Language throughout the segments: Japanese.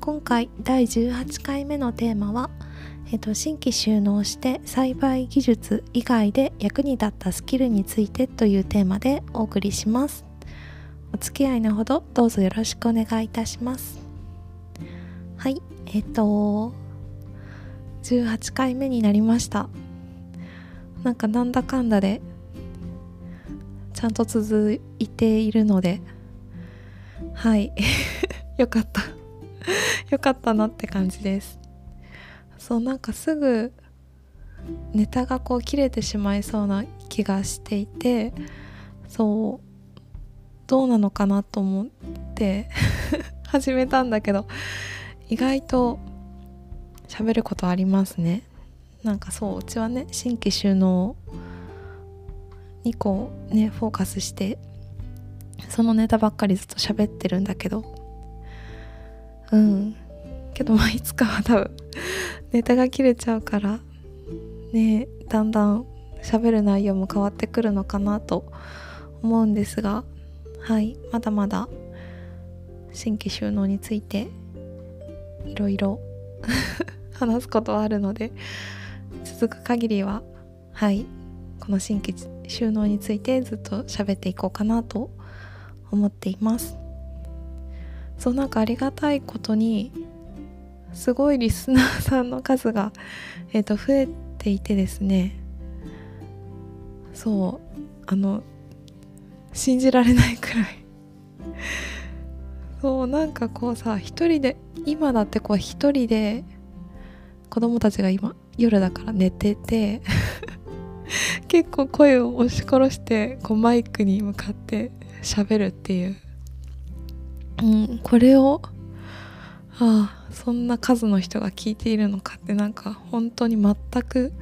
今回第18回目のテーマは、えっと、新規収納して栽培技術以外で役に立ったスキルについてというテーマでお送りします。お付き合いのほどどうぞよろしくお願いいたします。はいえっと18回目になりました。なんかなんだかんだでちゃんと続いているのではい よかった。よかったなって感じです。そうなんかすぐネタがこう切れてしまいそうな気がしていてそうどうなのかなと思って 始めたんだけど意外と喋ることありますね。なんかそううちはね新規収納にこうねフォーカスしてそのネタばっかりずっと喋ってるんだけどうん。けどまあいつかは多分ネタが切れちゃうからねだんだん喋る内容も変わってくるのかなと思うんですがはいまだまだ新規収納についていろいろ 話すことはあるので続く限りははいこの新規収納についてずっと喋っていこうかなと思っています。そうなんかありがたいことにすごいリスナーさんの数が、えー、と増えていてですね。そうあの信じられないくらい。そうなんかこうさ一人で今だってこう一人で子供たちが今夜だから寝てて 結構声を押し殺してこうマイクに向かって喋るっていう、うん、これをああそんな数の人が聞いているのかってなんか本当に全く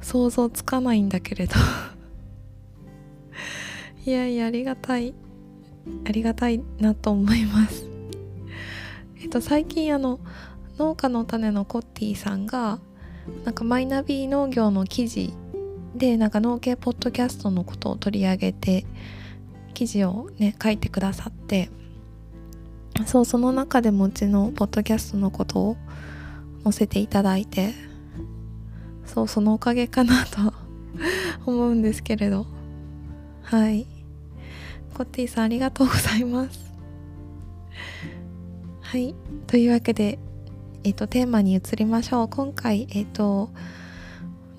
想像つかないんだけれど。いやいやありがたい。ありがたいなと思います。えっと最近あの農家の種のコッティさんがなんかマイナビ農業の記事でなんか農系ポッドキャストのことを取り上げて記事をね書いてくださってそうその中でもうちのポッドキャストのことを載せていただいてそうそのおかげかなと 思うんですけれど。はい。コッティさんありがとうございます。はい。というわけでえっ、とテーマに移りましょう。今回えっ、と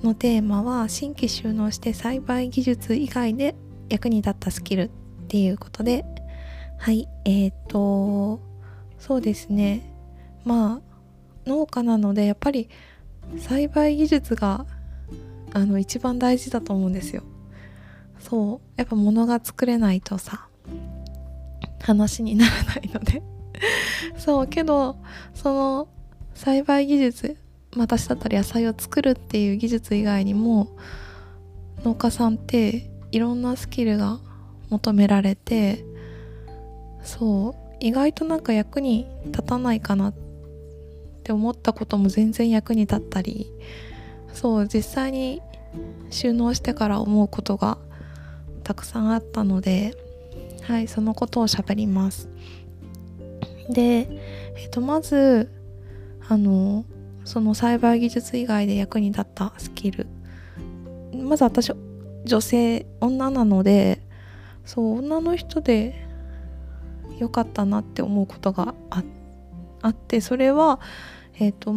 のテーマは新規収納して栽培技術以外で役に立ったスキルっていうことではいえっ、ー、とそうですね。まあ農家なのでやっぱり栽培技術があの一番大事だと思うんですよ。そうやっぱ物が作れないとさ話にならないので。そうけどその栽培技術私だったら野菜を作るっていう技術以外にも農家さんっていろんなスキルが求められてそう意外となんか役に立たないかなって思ったことも全然役に立ったりそう実際に収納してから思うことがたくさんあったのではいそのことを喋ります。で、えっと、まずあのその栽培技術以外で役に立ったスキル。まず私女性女なのでそう女の人で良かったなって思うことがあってそれはえっ、ー、と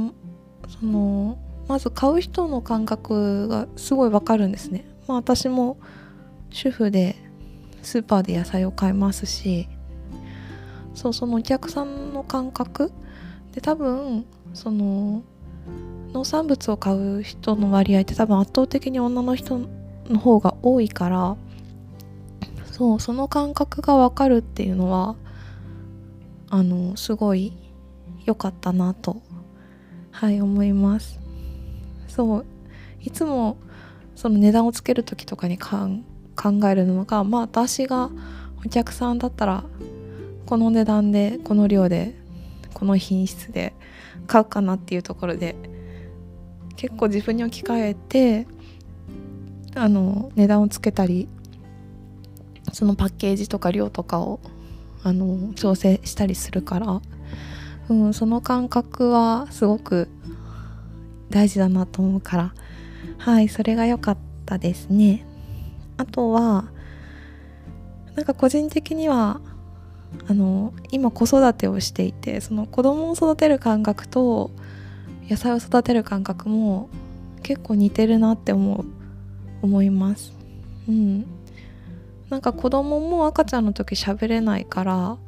そのまず買う人の感覚がすごいわかるんですね。まあ、私も主婦でスーパーで野菜を買いますしそうそのお客さんの感覚で多分その農産物を買う人の割合って多分圧倒的に女の人の方が多いからそうその感覚がわかるっていうのはあのすごい良かったなとはい思います。そういつもその値段をつける時とかに考えるのがまあ私がお客さんだったらこの値段でこの量でこの品質で買うかなっていうところで結構自分に置き換えてあの値段をつけたりそのパッケージとか量とかをあの調整したりするから、うん、その感覚はすごく大事だなと思うから。はいそれが良かったですね。あとはなんか個人的にはあの今子育てをしていてその子供を育てる感覚と野菜を育てる感覚も結構似てるなって思う思います。うん。なんか子供も赤ちゃんの時喋れないから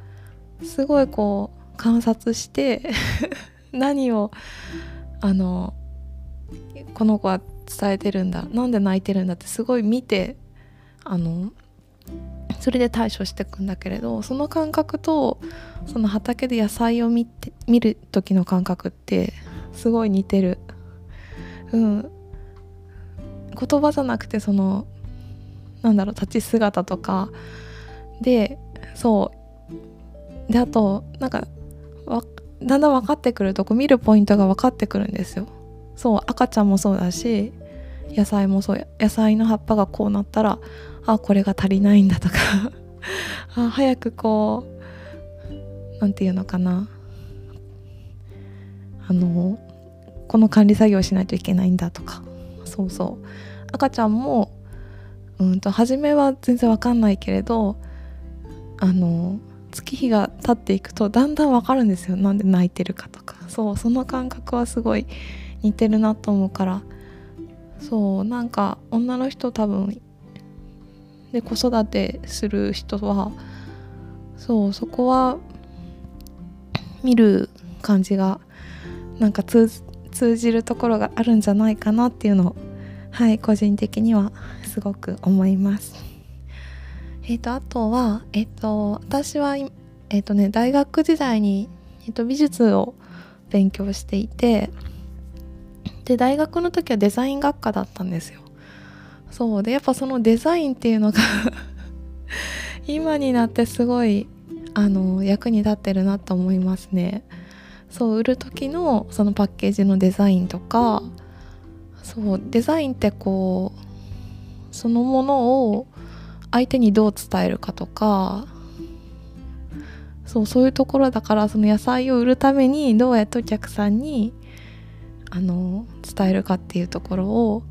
すごいこう観察して 何をあのこの子は伝えてるんだなんで泣いてるんだってすごい見てあのそれで対処していくんだけれどその感覚とその畑で野菜を見て見る時の感覚ってすごい似てる。うん。言葉じゃなくてそのなんだろう立ち姿とか。でそう。であとなんかだんだん分かってくるとこ見るポイントが分かってくるんですよ。そう赤ちゃんもそうだし野菜もそう。野菜の葉っぱがこうなったらあこれが足りないんだとか。あ早くこう何て言うのかな。あのこの管理作業しないといけないんだとか。そうそう。赤ちゃんもうんと初めは全然わかんないけれどあの月日が経っていくとだんだんわかるんですよ。なんで泣いてるかとか。そうその感覚はすごい似てるなと思うから。そうなんか女の人多分で子育てする人はそうそこは見る感じがなんか通じるところがあるんじゃないかなっていうのをはい個人的にはすごく思います。えっ、ー、とあとはえっ、ー、と私はえっ、ー、とね大学時代に、えー、と美術を勉強していてで大学の時はデザイン学科だったんですよ。そうでやっぱそのデザインっていうのが 今になってすごいあの役に立ってるなと思いますね。そう売る時のそのパッケージのデザインとかそうデザインってこうそのものを相手にどう伝えるかとかそうそういうところだからその野菜を売るためにどうやってお客さんにあの伝えるかっていうところを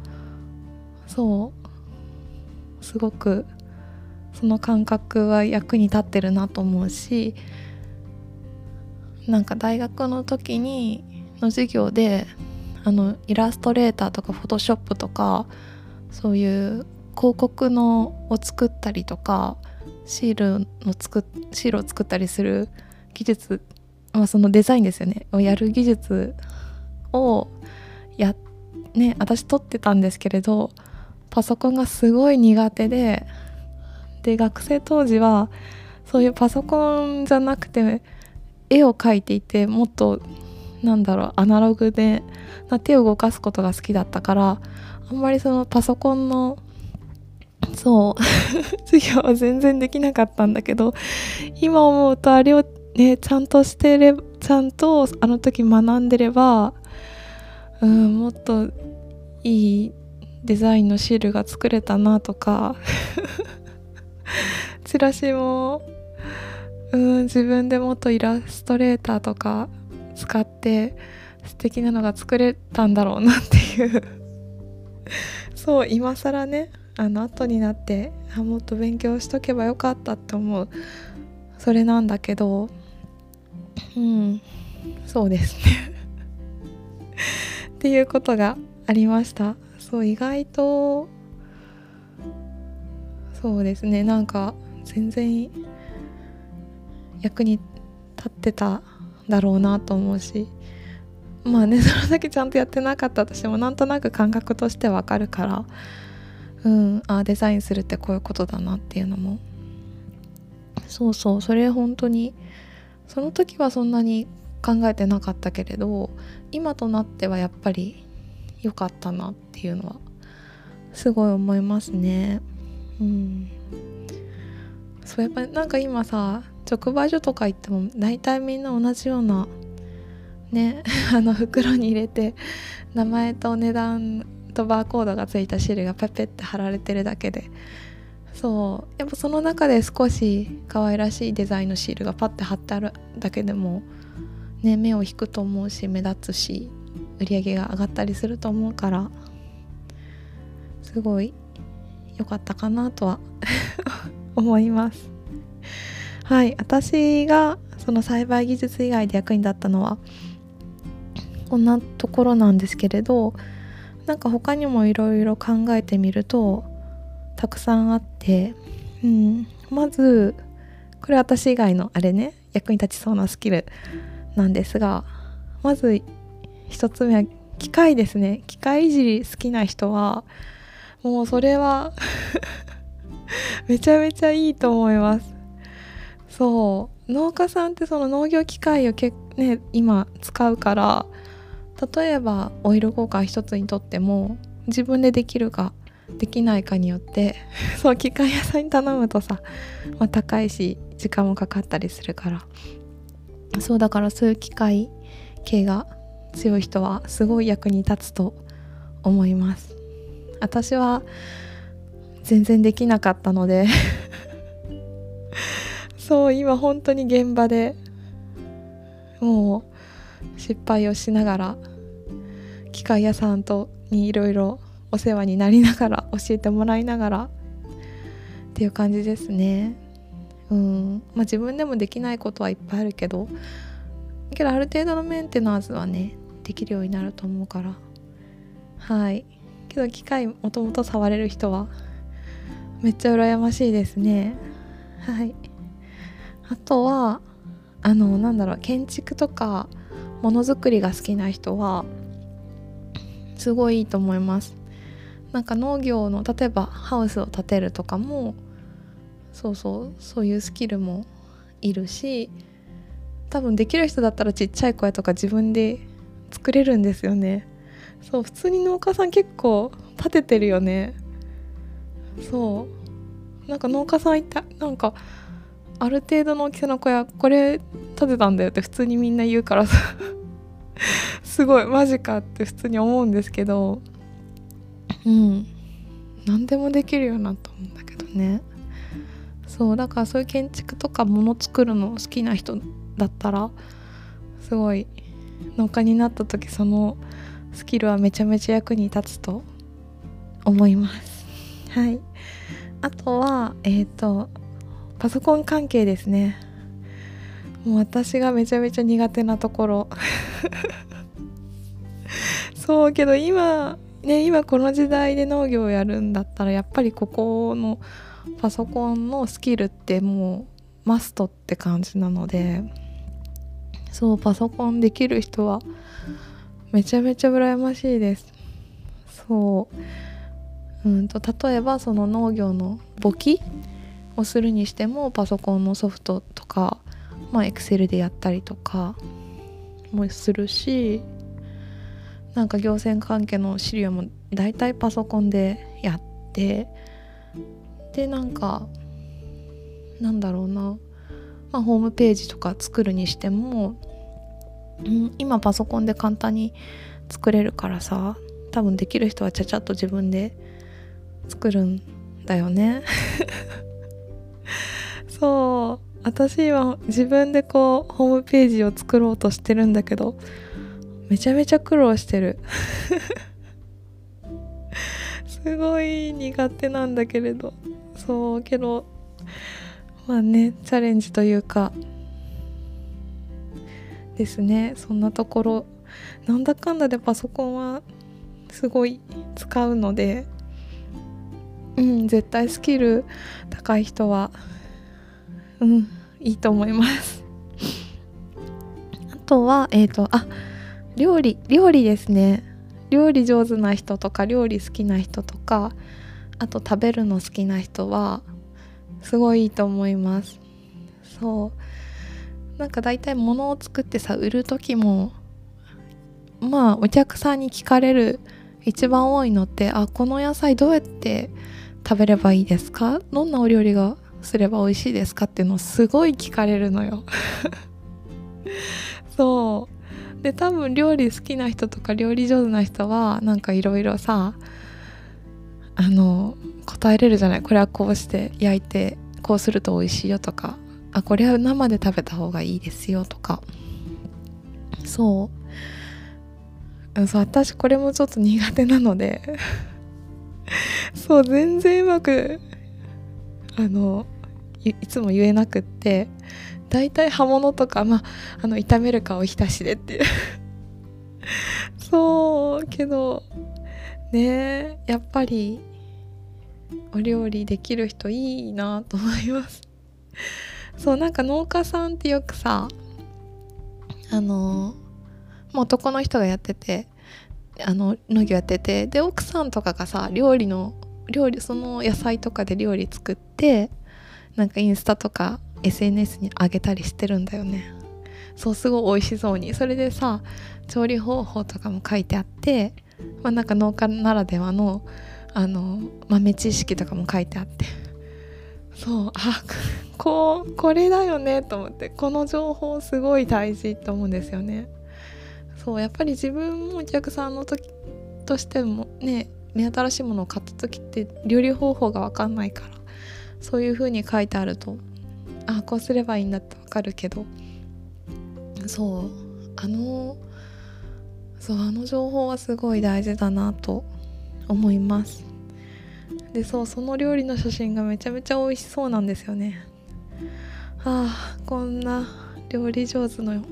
そうすごくその感覚は役に立ってるなと思うしなんか大学の時にの授業であのイラストレーターとかフォトショップとかそういう広告のを作ったりとかシールの作シールを作ったりする技術、まあ、そのデザインですよね。をやる技術をやね私撮ってたんですけれどパソコンがすごい苦手でで学生当時はそういうパソコンじゃなくて絵を描いていてもっとなんだろうアナログで手を動かすことが好きだったからあんまりそのパソコンのそう 授業は全然できなかったんだけど今思うとあれをねちゃんとしてれちゃんとあの時学んでればうんもっといいデザインのシールが作れたなとか チラシもうん自分でもっとイラストレーターとか使って素敵なのが作れたんだろうなっていう。そう今更ねあの後になってあもっと勉強しとけばよかったって思う。それなんだけどうんそうですね。っていうことがありました。そう意外とそうですね。なんか全然役に立ってただろうなと思うしまあね それだけちゃんとやってなかったとしてもなんとなく感覚としてわかるから。うんあデザインするってこういうことだなっていうのも。そうそうそれ本当に。その時はそんなに考えてなかったけれど今となってはやっぱり良かったなっていうのはすごい思いますね。うん。そうやっぱりなんか今さ直売所とか行っても大体みんな同じようなね あの袋に入れて名前と値段とバーコードがついたシールがペペって貼られてるだけで。そう。やっぱその中で少し可愛らしいデザインのシールがパッて貼ってあるだけでもね目を引くと思うし目立つし売り上げが上がったりすると思うからすごい良かったかなとは 思います。はい。私がその栽培技術以外で役に立ったのはこんなところなんですけれどなんか他にもいろいろ考えてみるとたくさんあって、うん、まずこれ私以外のあれね役に立ちそうなスキルなんですがまず一つ目は機械ですね。機械いじり好きな人はもうそれはめちゃめちゃいいと思います。そう。農家さんってその農業機械をけ、ね、今使うから例えばオイル交換一つにとっても自分でできるかできないかによって そう機械屋さんに頼むとさ、まあ、高いし時間もかかったりするから。そうだからそういう機械系が強い人はすごい役に立つと思います。私は全然できなかったので そう今本当に現場でもう失敗をしながら機械屋さんとにいろいろお世話になりながら教えてもらいながらっていう感じですね。うん。まあ自分でもできないことはいっぱいあるけどけどある程度のメンテナンスはねできるようになると思うから。はい。けど機械もともと触れる人はめっちゃ羨ましいですね。はい。あとはあのなんだろう建築とかものづくりが好きな人はすごいいいと思います。なんか農業の例えばハウスを建てるとかもそうそうそういうスキルもいるし多分できる人だったらちっちゃい小屋とか自分で作れるんですよね。そう普通に農家さん結構建ててるよね。そう。なんか農家さんいたなんかある程度の大きさの小屋これ建てたんだよって普通にみんな言うからさ。すごいマジかって普通に思うんですけど。うん。何でもできるようになったんだけどね。そうだからそういう建築とかもの作るの好きな人だったらすごい農家になった時そのスキルはめちゃめちゃ役に立つと思います。はい。あとはえっ、ー、とパソコン関係ですね。もう私がめちゃめちゃ苦手なところ。そうけど今ね今この時代で農業をやるんだったらやっぱりここのパソコンのスキルってもうマストって感じなのでそうパソコンできる人はめちゃめちゃ羨ましいです。そう。うんと例えばその農業の簿記をするにしてもパソコンのソフトとかまあエクセルでやったりとかもするしなんか行政関係の資料も大体パソコンでやってでなんかなんだろうな、まあ、ホームページとか作るにしても、うん、今パソコンで簡単に作れるからさ多分できる人はちゃちゃっと自分で作るんだよね。そう。私は自分でこうホームページを作ろうとしてるんだけどめちゃめちゃ苦労してる。すごい苦手なんだけれど。そうけどまあねチャレンジというかですね。そんなところなんだかんだでパソコンはすごい使うのでうん絶対スキル高い人はうん。いいと思います。あとはえっ、ー、とあ料理料理ですね。料理上手な人とか料理好きな人とかあと食べるの好きな人はすごいいいと思います。そう。なんか大体物を作ってさ売る時もまあお客さんに聞かれる一番多いのってあこの野菜どうやって食べればいいですか？どんなお料理がすれば美味しいですかっていうのをすごい聞かれるのよ。そう。で多分料理好きな人とか料理上手な人はなんかいろいろさあの答えれるじゃない。これはこうして焼いてこうすると美味しいよとかあこれは生で食べた方がいいですよとか。そう。そう私これもちょっと苦手なので。そう全然うまくあのいつも言えなくって大体刃物とかまああの炒めるかおひたしでっていう。そうけどねやっぱりお料理できる人いいなと思います。そうなんか農家さんってよくさあのもう男の人がやっててあの農業やっててで奥さんとかがさ料理の料理その野菜とかで料理作ってなんかインスタとか SNS に上げたりしてるんだよね。そうすごい美味しそうに。それでさ調理方法とかも書いてあってまあなんか農家ならではのあの豆知識とかも書いてあって。そうあこうこれだよねと思ってこの情報すごい大事と思うんですよね。そうやっぱり自分もお客さんの時としてもね目新しいものを買った時って料理方法が分かんないからそういう風に書いてあるとあこうすればいいんだって分かるけどそうあのそうあの情報はすごい大事だなと思います。でそうその料理の写真がめちゃめちゃ美味しそうなんですよね。ああこんな料理上手の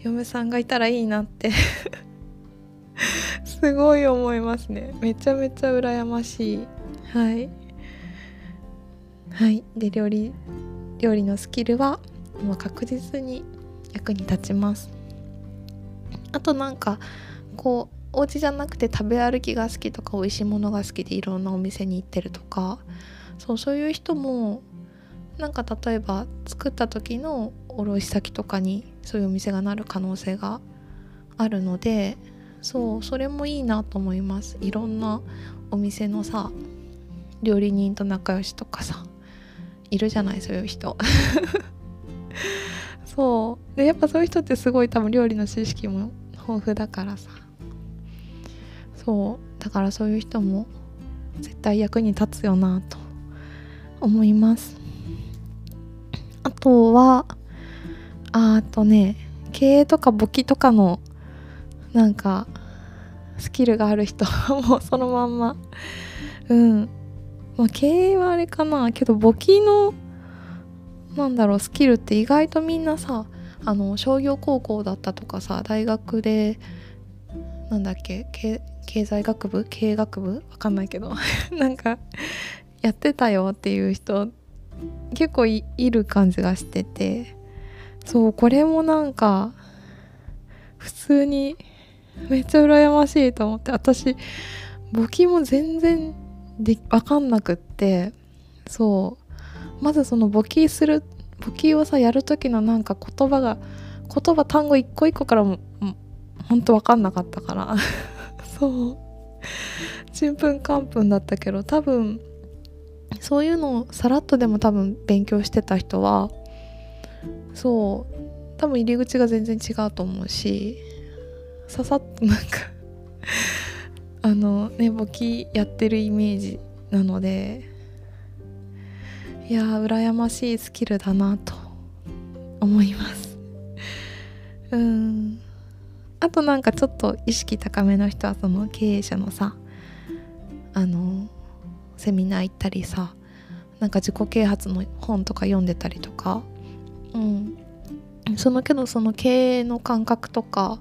嫁さんがいたらいいなって。すごい思いますね。めちゃめちゃ羨ましい。はい。はい。で料理料理のスキルはもう確実に役に立ちます。あとなんかこうお家じゃなくて食べ歩きが好きとか美味しいものが好きでいろんなお店に行ってるとかそうそういう人もなんか例えば作った時の卸先とかにそういうお店がなる可能性があるのでそうそれもいいなと思います。いろんなお店のさ料理人と仲良しとかさいるじゃないそういう人。そう。でやっぱそういう人ってすごい多分料理の知識も豊富だからさ。そう。だからそういう人も絶対役に立つよなと思います。あとはあとね経営とか簿記とかのなんかスキルがある人は もうそのまんま。うん。まあ経営はあれかな。けど簿記のなんだろうスキルって意外とみんなさあの商業高校だったとかさ大学でなんだっけ経済学部？経営学部？わかんないけど。なんかやってたよっていう人結構いる感じがしてて。そうこれもなんか普通にめっちゃ羨ましいと思って私簿記も全然で分かんなくってそう。まずその簿記する簿記をさやる時のなんか言葉が言葉単語一個一個からもほんと分かんなかったから。そう。ちんぷんかんぷんだったけど多分そういうのをさらっとでも多分勉強してた人はそう。多分入り口が全然違うと思うし。ささっとなんかあのね簿記やってるイメージなのでいやー羨ましいスキルだなと思います。うん。あとなんかちょっと意識高めの人はその経営者のさあのセミナー行ったりさなんか自己啓発の本とか読んでたりとか。うん。そのけどその経営の感覚とか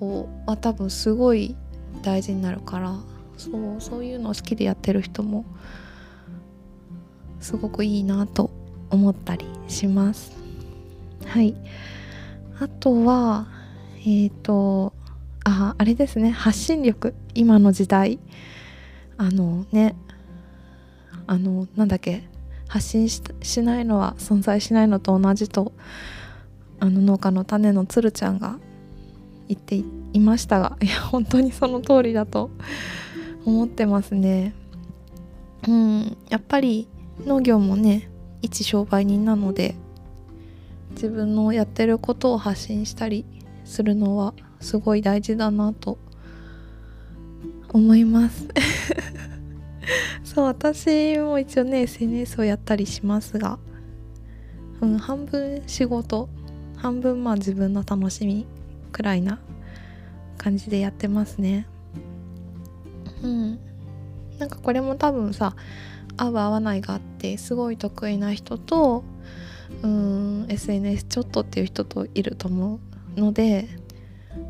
をは多分すごい大事になるからそうそういうのを好きでやってる人もすごくいいなと思ったりします。はい。あとはえっ、ー、とああれですね。発信力。今の時代。あのね。あのなんだっけ。発信しないのは存在しないのと同じとあの農家の種のつるちゃんが言っていましたがいや本当にその通りだと思ってますね。うんやっぱり農業もね一商売人なので自分のやってることを発信したりするのはすごい大事だなと思います。そう私も一応ね SNS をやったりしますが、うん、半分仕事半分まあ自分の楽しみくらいな感じでやってますね。うん。なんかこれも多分さ合う合わないがあってすごい得意な人とうん SNS ちょっとっていう人といると思うので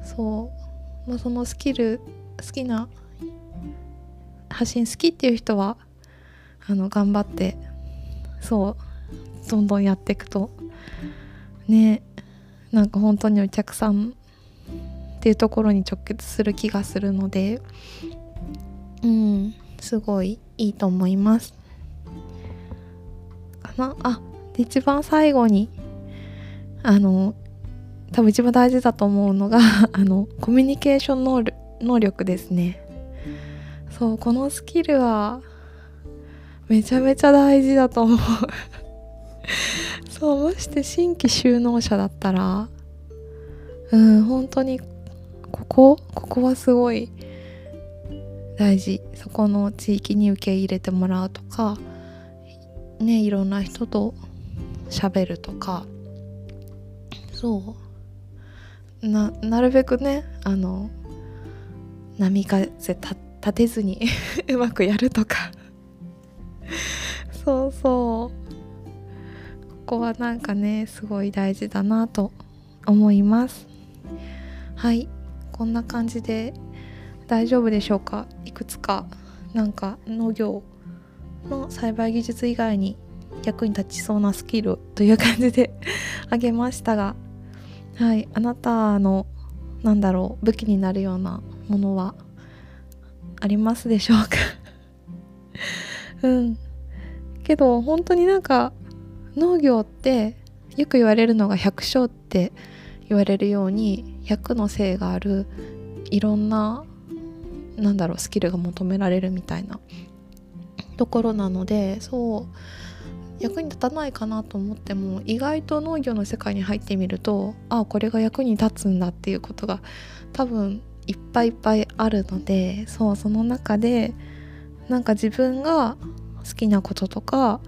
そう、まあ、そのスキル好きな発信好きっていう人はあの頑張ってそうどんどんやっていくとねなんか本当にお客さんっていうところに直結する気がするのでうんすごいいいと思います。かな？あで一番最後にあの多分一番大事だと思うのが あのコミュニケーション能力能力ですね。そうこのスキルはめちゃめちゃ大事だと思う。そうまして新規就農者だったらうん本当にここここはすごい大事。そこの地域に受け入れてもらうとかねいろんな人と喋るとか。そう。ななるべくねあの波風立てずに うまくやるとか。そうそう。ここはなんかねすごい大事だなと思います。はい。こんな感じで大丈夫でしょうか？いくつかなんか農業の栽培技術以外に役に立ちそうなスキルという感じで あげましたがはいあなたのなんだろう武器になるようなものはありますでしょうか？うん。けど本当になんか農業ってよく言われるのが百姓って言われるように100の性があるいろんななんだろうスキルが求められるみたいなところなのでそう役に立たないかなと思っても意外と農業の世界に入ってみるとああこれが役に立つんだっていうことが多分いっぱいいっぱいあるのでそうその中でなんか自分が好きなこととか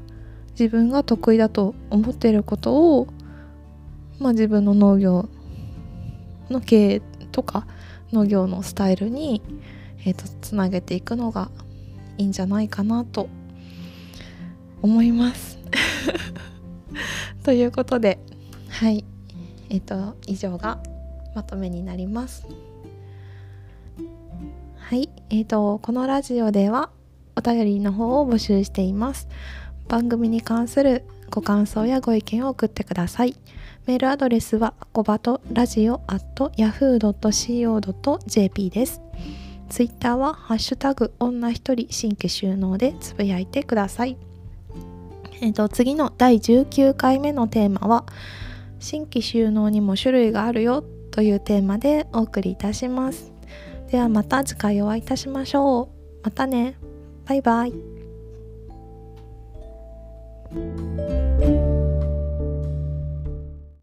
自分が得意だと思っていることを、まあ、自分の農業の経営とか農業のスタイルに、えーと、つなげていくのがいいんじゃないかなと思います。ということではいえっ、ー、と以上がまとめになります。はいえーとこのラジオではお便りの方を募集しています。番組に関するご感想やご意見を送ってください。メールアドレスはコバトラジオ at yahoo.co.jp です。ツイッターはハッシュタグ女一人新規収納でつぶやいてください。えっ、と、次の第19回目のテーマは新規収納にも種類があるよというテーマでお送りいたします。ではまた次回お会いいたしましょう。またね。バイバイ。